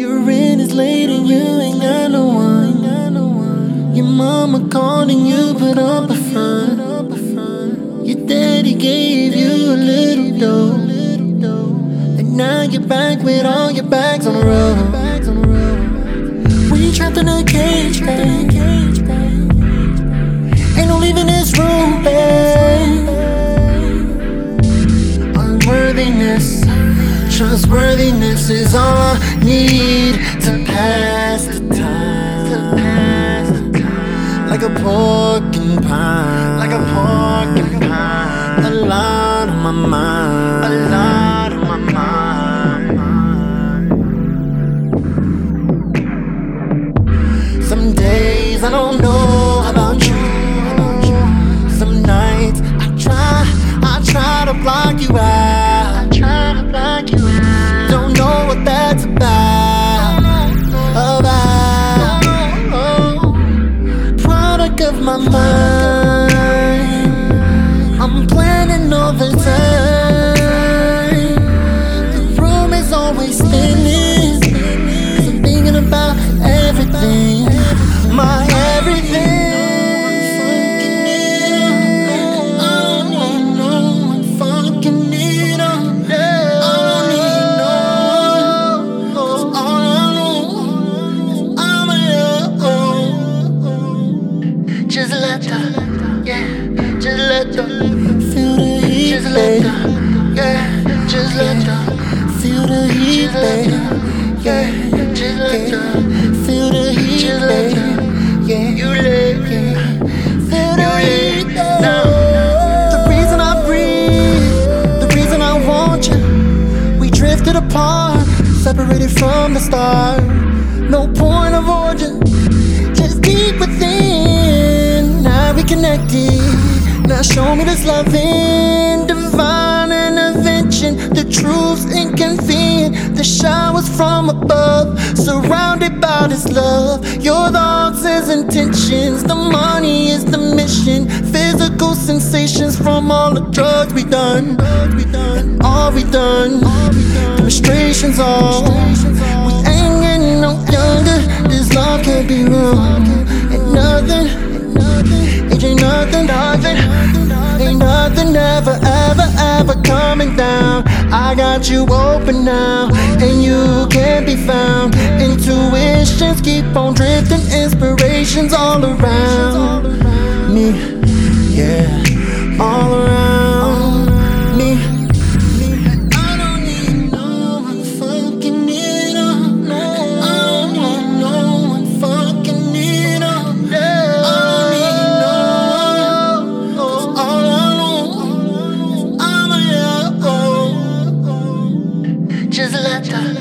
Your rent is late and you ain't got no one. Your mama called and you put up a front. Your daddy gave you a little dough. And now you're back with all your bags on the road. We trapped in a cage, babe. Trustworthiness is all I need to pass the time. Like a porcupine, like a porcupine. A lot on my mind, a lot on my mind. Some days I don't know feel the heat, just the, yeah, just let the feel the heat, babe. Yeah, just let the feel the heat, just let yeah, you let, yeah, feel the heat, now. The reason I breathe, the reason I want you, we drifted apart, separated from the start. No point of origin, just deep within. Now we connected. Now show me this loving, divine intervention. The truth's inconvenient. The showers from above, surrounded by this love. Your thoughts is intentions. The money is the mission. Physical sensations from all the drugs we done. And all we done. Demonstrations all. You open now, and you can't be found. Intuitions keep on drifting, inspirations all around Just